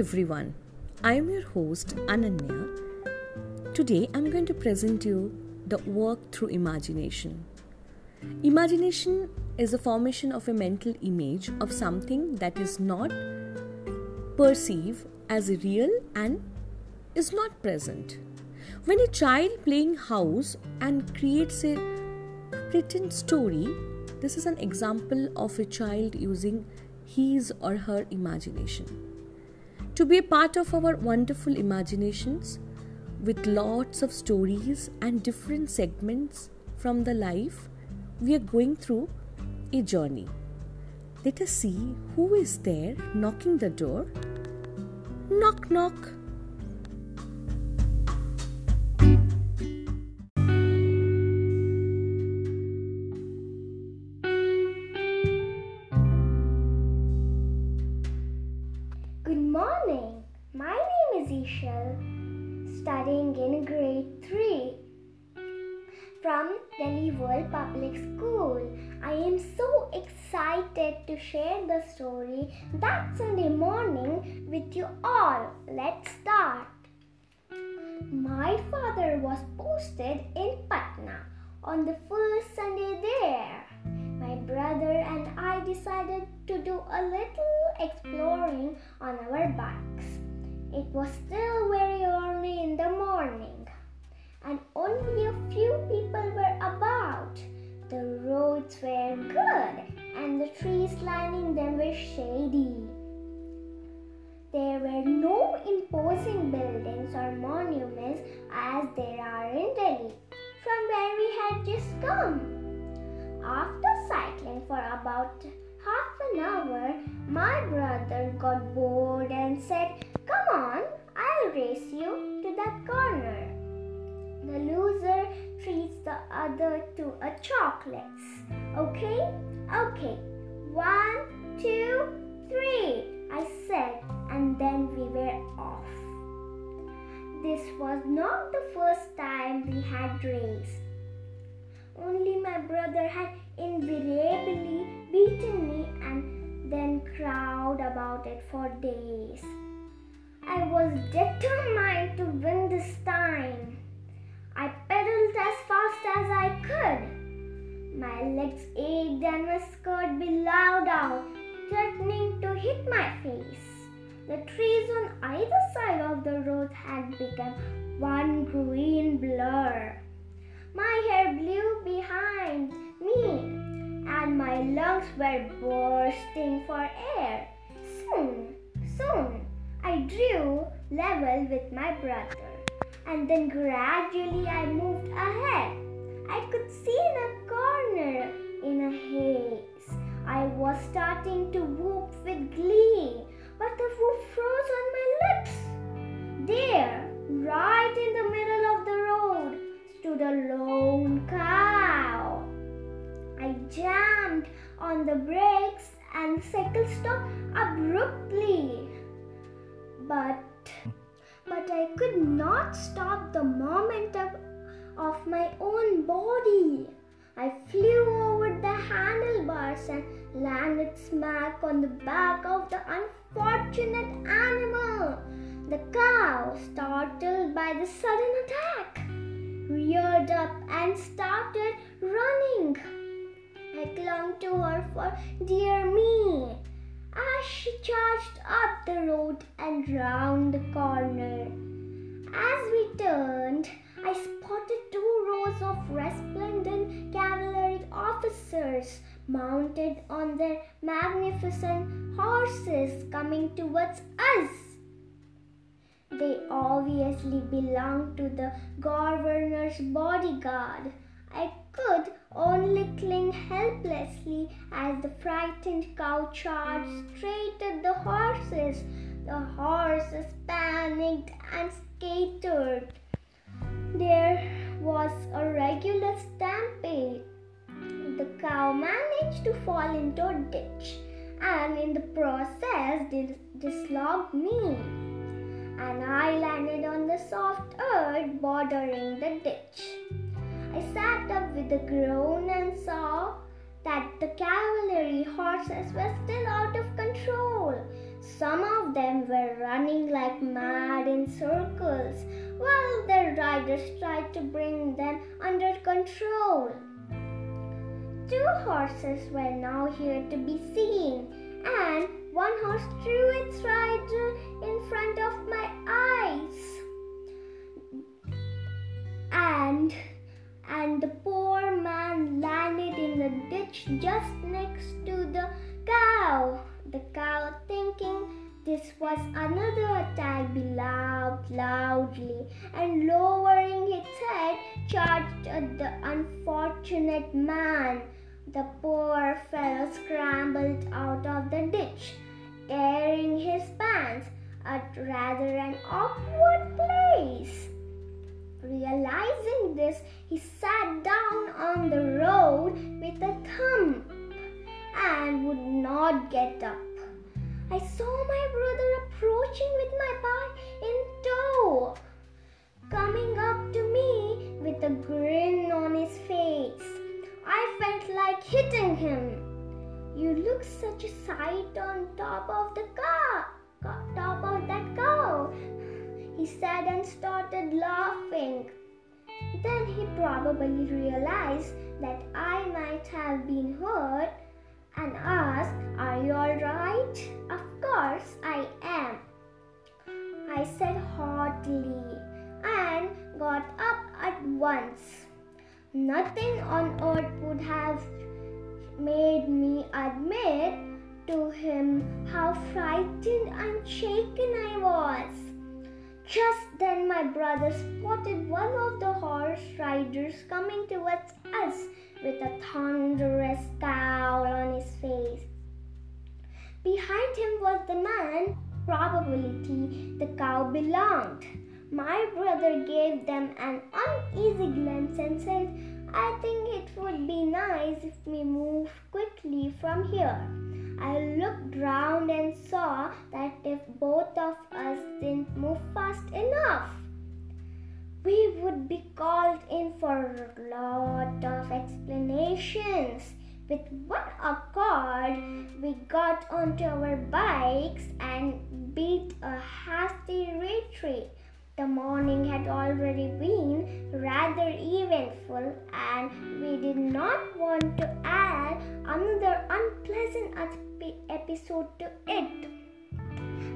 everyone. I am your host Ananya. Today I'm going to present you the work through imagination. Imagination is the formation of a mental image of something that is not perceived as real and is not present. When a child playing house and creates a pretend story, this is an example of a child using his or her imagination. To be a part of our wonderful imaginations with lots of stories and different segments from the life we are going through a journey. Let us see who is there knocking the door. Knock, knock. Story that Sunday morning with you all. Let's start. My father was posted in Patna on the first Sunday there. My brother and I decided to do a little exploring on our bikes. It was still very early in the morning, and only a few people were about. The roads were good, and the trees lining them were shady. There were no imposing buildings or monuments as there are in Delhi, from where we had just come. After cycling for about half an hour, my brother got bored and said, Come on, I'll race you to that corner. The loser treats the other to a chocolate. Okay? Okay. One, two, three, I said, and then we were off. This was not the first time we had raced. Only my brother had invariably beaten me and then crowed about it for days. I was determined to win this time. I pedaled as fast as I could. My legs ached and my skirt billowed out, threatening to hit my face. The trees on either side of the road had become one green blur. My hair blew behind me, and my lungs were bursting for air. Soon, soon, I drew level with my brother, and then gradually I moved ahead. I could see in a corner in a haze. I was starting to whoop with glee, but the whoop froze on my lips. There, right in the middle of the road, stood a lone cow. I jammed on the brakes and the cycle stopped abruptly. But but I could not stop the moment of my own body. I flew over the handlebars and landed smack on the back of the unfortunate animal. The cow, startled by the sudden attack, reared up and started running. I clung to her for dear me as she charged up the road and round the corner. As we turned, I spotted two rows of resplendent cavalry officers mounted on their magnificent horses coming towards us. They obviously belonged to the governor's bodyguard. I could only cling helplessly as the frightened cow charged straight at the horses. The horses panicked and scattered. There was a regular stampede. The cow managed to fall into a ditch and in the process dis- dislodged me and I landed on the soft earth bordering the ditch. I sat up with a groan and saw that the cavalry horses were still out of control. Some of them were running like mad in circles while their riders tried to bring them under control. Two horses were now here to be seen, and one horse threw its rider in front of my eyes. And and the poor man landed in the ditch just next to the cow. The cow, this was another attack, bellowed loudly and lowering its head, charged at the unfortunate man. The poor fellow scrambled out of the ditch, tearing his pants at rather an awkward place. Realizing this, he sat down on the road with a thump and would not get up. I saw my brother approaching with my bag in tow, coming up to me with a grin on his face. I felt like hitting him. You look such a sight on top of the car, top of that cow, he said and started laughing. Then he probably realized that I might have been hurt and asked, Are you alright? Of course I am. I said haughtily and got up at once. Nothing on earth would have made me admit to him how frightened and shaken I was. Just then, my brother spotted one of the horse riders coming towards us with a thunderous scowl on his face. Behind him was the man, probability the cow belonged. My brother gave them an uneasy glance and said, I think it would be nice if we move quickly from here. I looked round and saw that if both of us didn't move fast enough, we would be called in for a lot of explanations. With one accord, we got onto our bikes and beat a hasty retreat. The morning had already been rather eventful, and we did not want to add another unpleasant episode to it.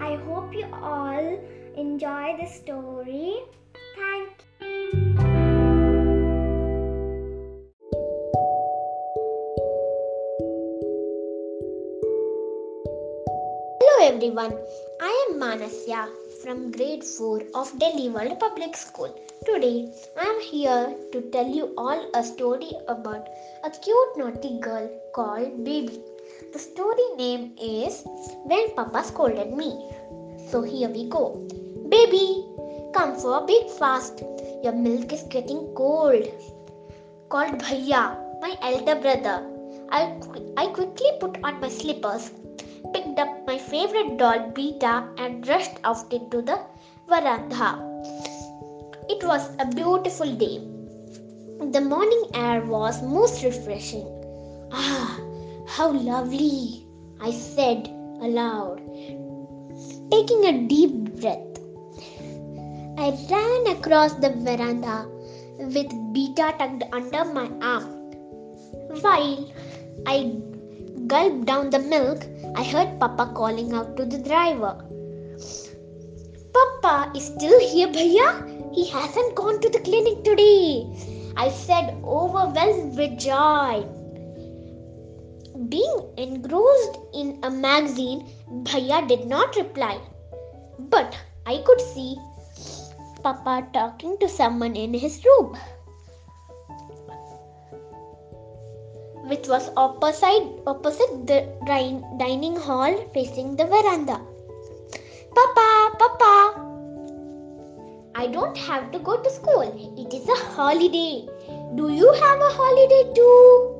I hope you all enjoy the story. Thank you. Hello everyone, I am Manasya from grade 4 of Delhi World Public School. Today I am here to tell you all a story about a cute naughty girl called Baby. The story name is When Papa Scolded Me. So here we go. Baby, come for a big fast. Your milk is getting cold. Called Bhaiya, my elder brother. I, I quickly put on my slippers picked up my favorite doll Beta and rushed out into the veranda. It was a beautiful day. The morning air was most refreshing. Ah, how lovely, I said aloud, taking a deep breath. I ran across the veranda with Beta tucked under my arm. While I gulped down the milk, I heard Papa calling out to the driver. Papa is still here, Bhaiya. He hasn't gone to the clinic today. I said, overwhelmed with joy. Being engrossed in a magazine, Bhaiya did not reply. But I could see Papa talking to someone in his room. Which was opposite, opposite the dining hall facing the veranda. Papa, Papa, I don't have to go to school. It is a holiday. Do you have a holiday too?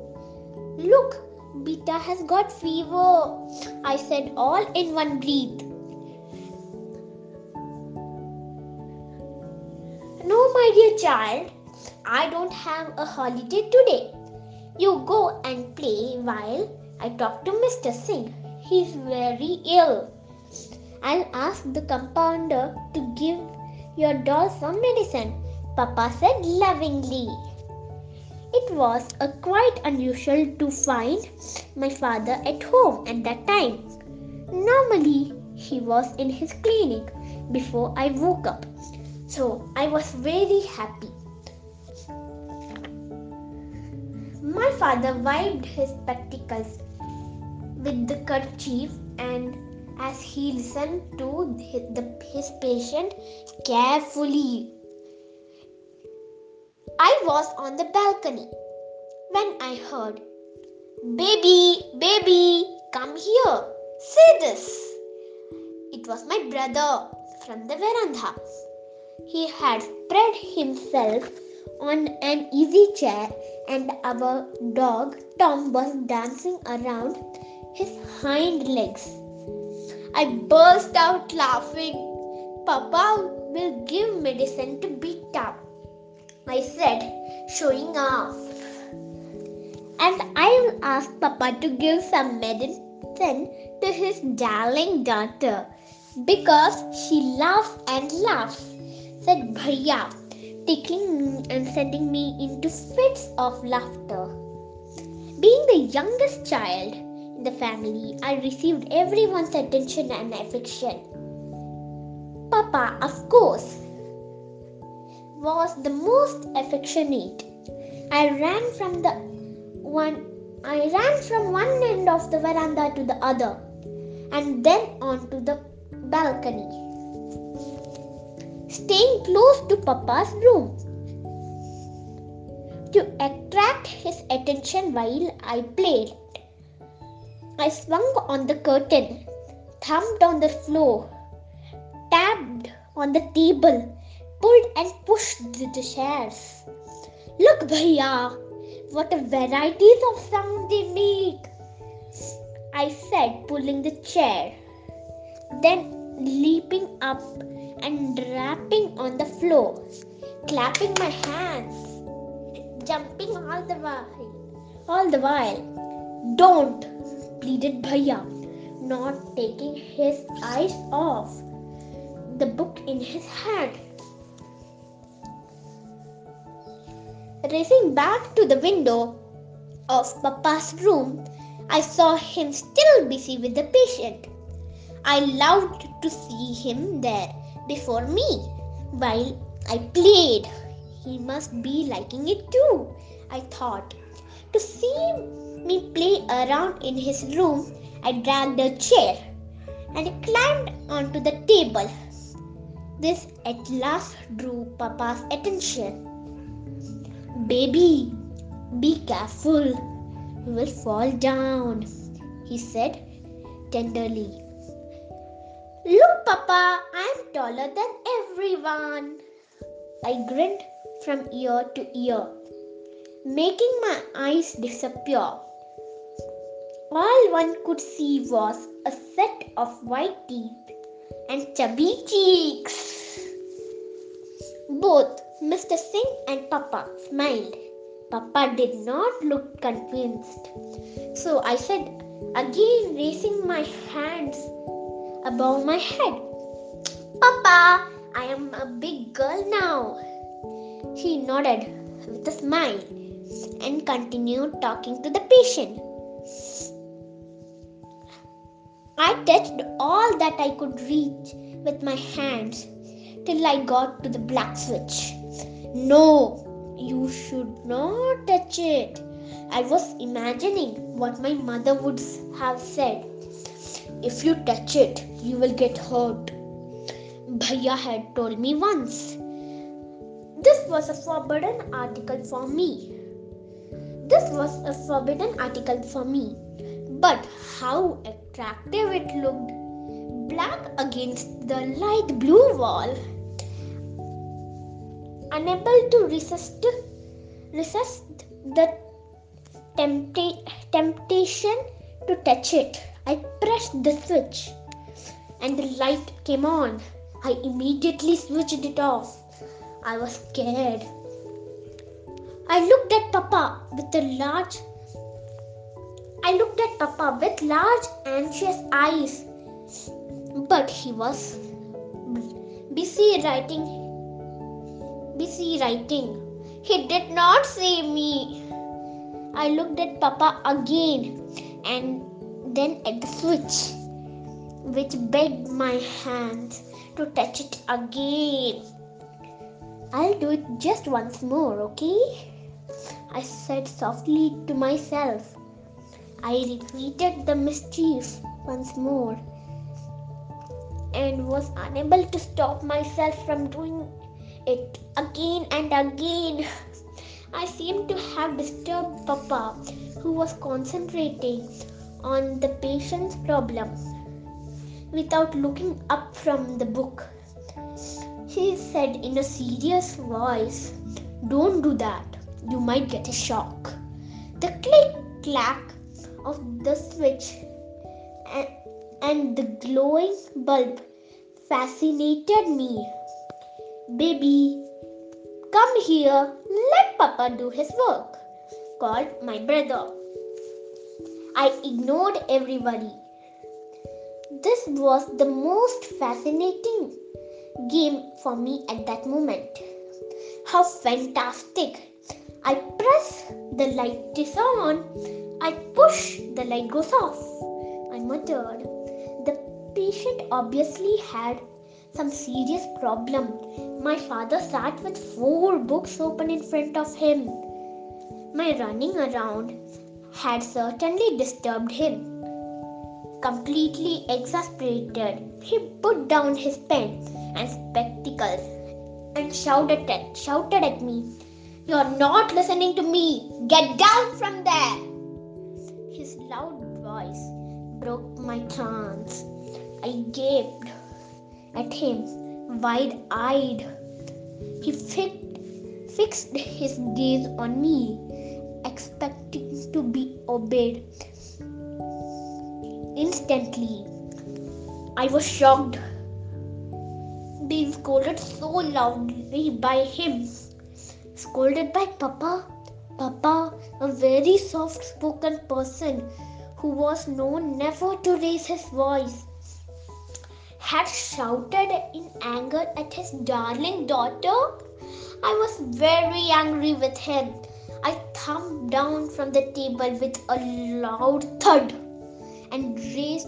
Look, Beta has got fever. I said all in one breath. No, my dear child, I don't have a holiday today. You go and play while I talk to Mr. Singh. He's very ill. I'll ask the compounder to give your doll some medicine, Papa said lovingly. It was a quite unusual to find my father at home at that time. Normally, he was in his clinic before I woke up. So I was very happy. My father wiped his spectacles with the kerchief and as he listened to his, patient carefully. I was on the balcony when I heard, Baby, baby, come here, say this. It was my brother from the veranda. He had spread himself on an easy chair, and our dog Tom was dancing around his hind legs. I burst out laughing. Papa will give medicine to Beta. I said, showing off. And I will ask Papa to give some medicine to his darling daughter because she laughs and laughs, said Bhaiya, tickling me and sending me into fits of laughter. Being the youngest child in the family, I received everyone's attention and affection. Papa, of course, was the most affectionate. I ran from the one I ran from one end of the veranda to the other and then onto the balcony, staying close to Papa's room. To attract his attention while I played, I swung on the curtain, thumped on the floor, tapped on the table, pulled and pushed the chairs. Look, Bhaiya, what a varieties of sounds they make, I said, pulling the chair. Then leaping up and rapping on the floor, clapping my hands, jumping all the while. All the while. Don't, pleaded Bhaiya, not taking his eyes off the book in his hand. Racing back to the window of Papa's room, I saw him still busy with the patient. I loved to see him there before me while I played. He must be liking it too, I thought. To see me play around in his room, I dragged a chair and climbed onto the table. This at last drew Papa's attention. Baby, be careful. You will fall down, he said tenderly. Look, Papa, I am taller than everyone. I grinned from ear to ear, making my eyes disappear. All one could see was a set of white teeth and chubby cheeks. Both Mr. Singh and Papa smiled. Papa did not look convinced. So I said, again raising my hands above my head, Papa, I am a big girl now. He nodded with a smile and continued talking to the patient. I touched all that I could reach with my hands till I got to the black switch. No, you should not touch it. I was imagining what my mother would have said. If you touch it, you will get hurt. Bhaiya had told me once. This was a forbidden article for me. This was a forbidden article for me. But how attractive it looked! Black against the light blue wall unable to resist resist the tempta- temptation to touch it i pressed the switch and the light came on i immediately switched it off i was scared i looked at papa with a large i looked at papa with large anxious eyes but he was busy writing. Busy writing. He did not see me. I looked at Papa again and then at the switch, which begged my hands to touch it again. I'll do it just once more, okay? I said softly to myself. I repeated the mischief once more and was unable to stop myself from doing it again and again. I seemed to have disturbed Papa, who was concentrating on the patient's problem without looking up from the book. He said in a serious voice, Don't do that, you might get a shock. The click clack of the switch and, and the glowing bulb fascinated me. Baby, come here, let Papa do his work, called my brother. I ignored everybody. This was the most fascinating game for me at that moment. How fantastic! I press, the light is on. I push, the light goes off. I muttered. The patient obviously had some serious problem. My father sat with four books open in front of him. My running around had certainly disturbed him. Completely exasperated, he put down his pen and spectacles and shouted at, shouted at me, You're not listening to me! Get down from there! His loud voice broke my trance. I gaped at him, wide eyed. He fi- fixed his gaze on me, expecting to be obeyed. Instantly, I was shocked being scolded so loudly by him. Scolded by Papa. Papa, a very soft spoken person who was known never to raise his voice, had shouted in anger at his darling daughter. I was very angry with him. I thumped down from the table with a loud thud and raced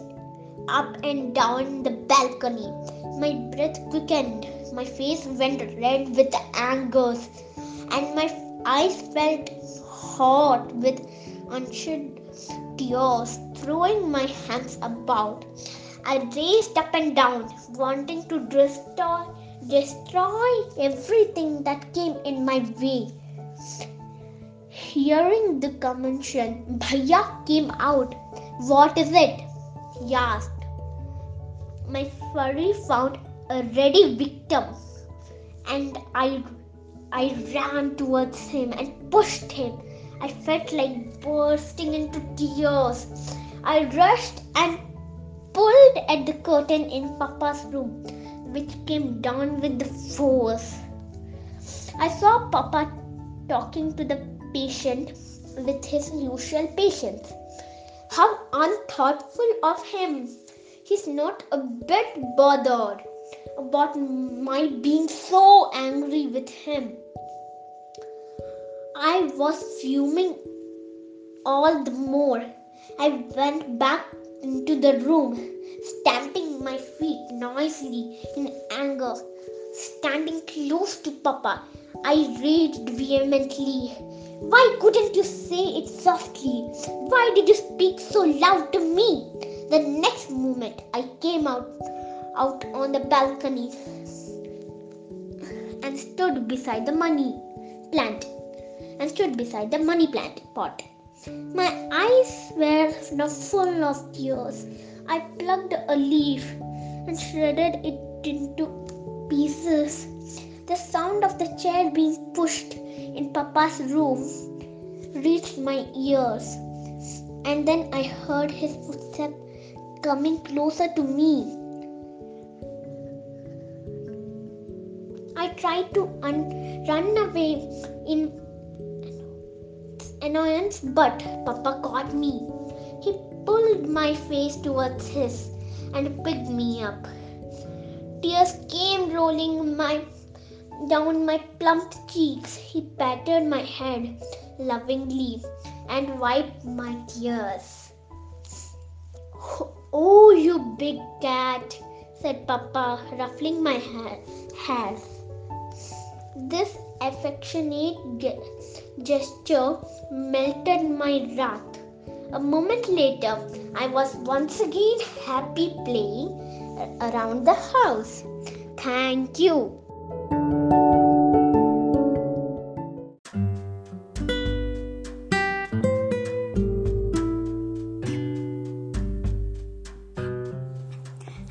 up and down the balcony. My breath quickened, my face went red with anger, and my eyes felt hot with unshed tears. Throwing my hands about, I raced up and down, wanting to destroy, destroy everything that came in my way. Hearing the commotion, Bhaiya came out. What is it? he asked. My furry found a ready victim, and I, I ran towards him and pushed him. I felt like bursting into tears. I rushed and pulled at the curtain in Papa's room, which came down with the force. I saw Papa talking to the patient with his usual patience. How unthoughtful of him! He's not a bit bothered about my being so angry with him. I was fuming all the more. I went back into the room, stamping my feet noisily in anger. Standing close to Papa, I raged vehemently. Why couldn't you say it softly? Why did you speak so loud to me? The next moment, I came out, out on the balcony and stood beside the money plant and stood beside the money plant pot. My eyes were now full of tears. I plucked a leaf and shredded it into pieces. The sound of the chair being pushed in Papa's room reached my ears, and then I heard his footsteps coming closer to me. I tried to un- run away in annoyance, but Papa caught me. He pulled my face towards his and picked me up. Tears came rolling my down my plump cheeks. He patted my head lovingly and wiped my tears. Oh, you big cat, said Papa, ruffling my hair. This affectionate gesture melted my wrath. A moment later, I was once again happy playing around the house. Thank you.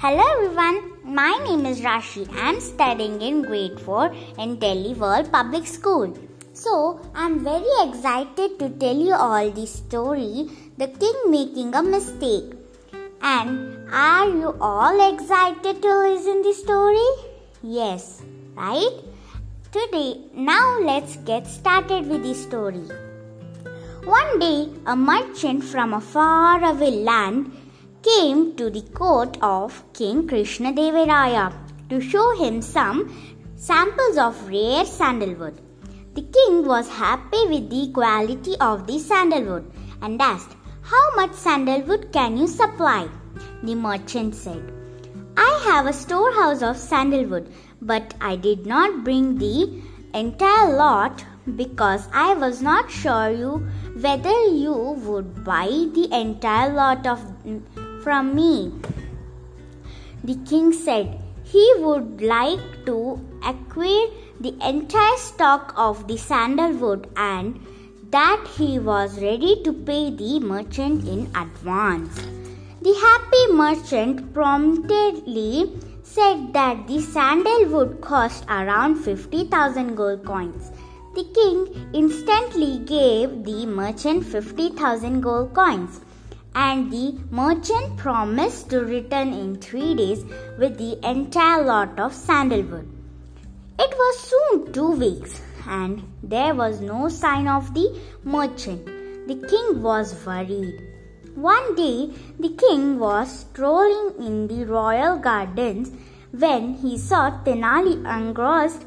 Hello everyone, my name is Rashid. I am studying in grade 4 in Delhi World Public School. So, I am very excited to tell you all the story The King Making a Mistake. And are you all excited to listen the story? Yes, right? Today, now let's get started with the story. One day, a merchant from a faraway land came to the court of King Krishna Krishnadevaraya to show him some samples of rare sandalwood. The king was happy with the quality of the sandalwood and asked, How much sandalwood can you supply? The merchant said, I have a storehouse of sandalwood, but I did not bring the entire lot because I was not sure you whether you would buy the entire lot of mm, from me. The king said he would like to acquire the entire stock of the sandalwood and that he was ready to pay the merchant in advance. The happy merchant promptly said that the sandalwood cost around 50,000 gold coins. The king instantly gave the merchant 50,000 gold coins and the merchant promised to return in three days with the entire lot of sandalwood. It was soon two weeks, and there was no sign of the merchant. The king was worried. One day, the king was strolling in the royal gardens when he saw Tenali engrossed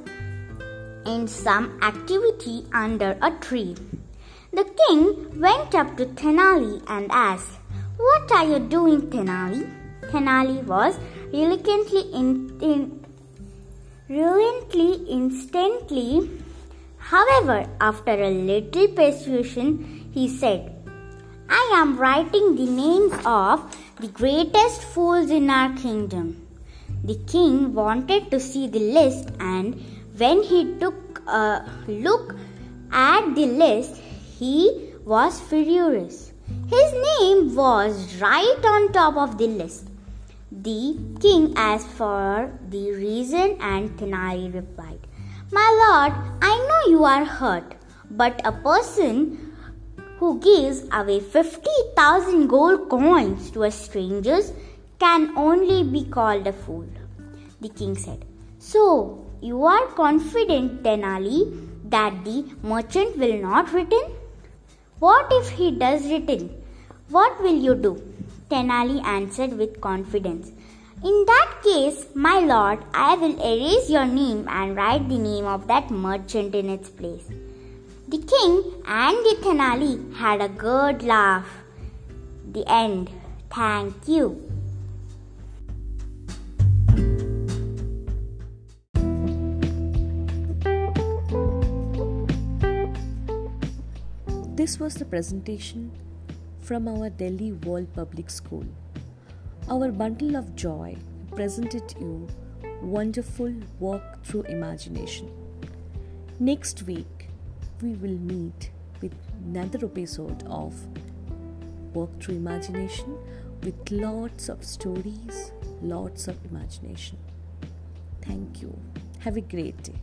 in some activity under a tree. The king went up to Tenali and asked, what are you doing, Tenali? Tenali was reluctantly, in, in, reluctantly, instantly. However, after a little persuasion, he said, I am writing the names of the greatest fools in our kingdom. The king wanted to see the list, and when he took a look at the list, he was furious. His name was right on top of the list. The king asked for the reason, and Tenali replied, My lord, I know you are hurt, but a person who gives away 50,000 gold coins to a stranger can only be called a fool. The king said, So, you are confident, Tenali, that the merchant will not return? What if he does return? What will you do? Tenali answered with confidence. In that case, my lord, I will erase your name and write the name of that merchant in its place. The king and the Tenali had a good laugh. The end. Thank you. This was the presentation from our Delhi World Public School. Our bundle of joy presented you wonderful walk through imagination. Next week, we will meet with another episode of Walk Through Imagination with lots of stories, lots of imagination. Thank you. Have a great day.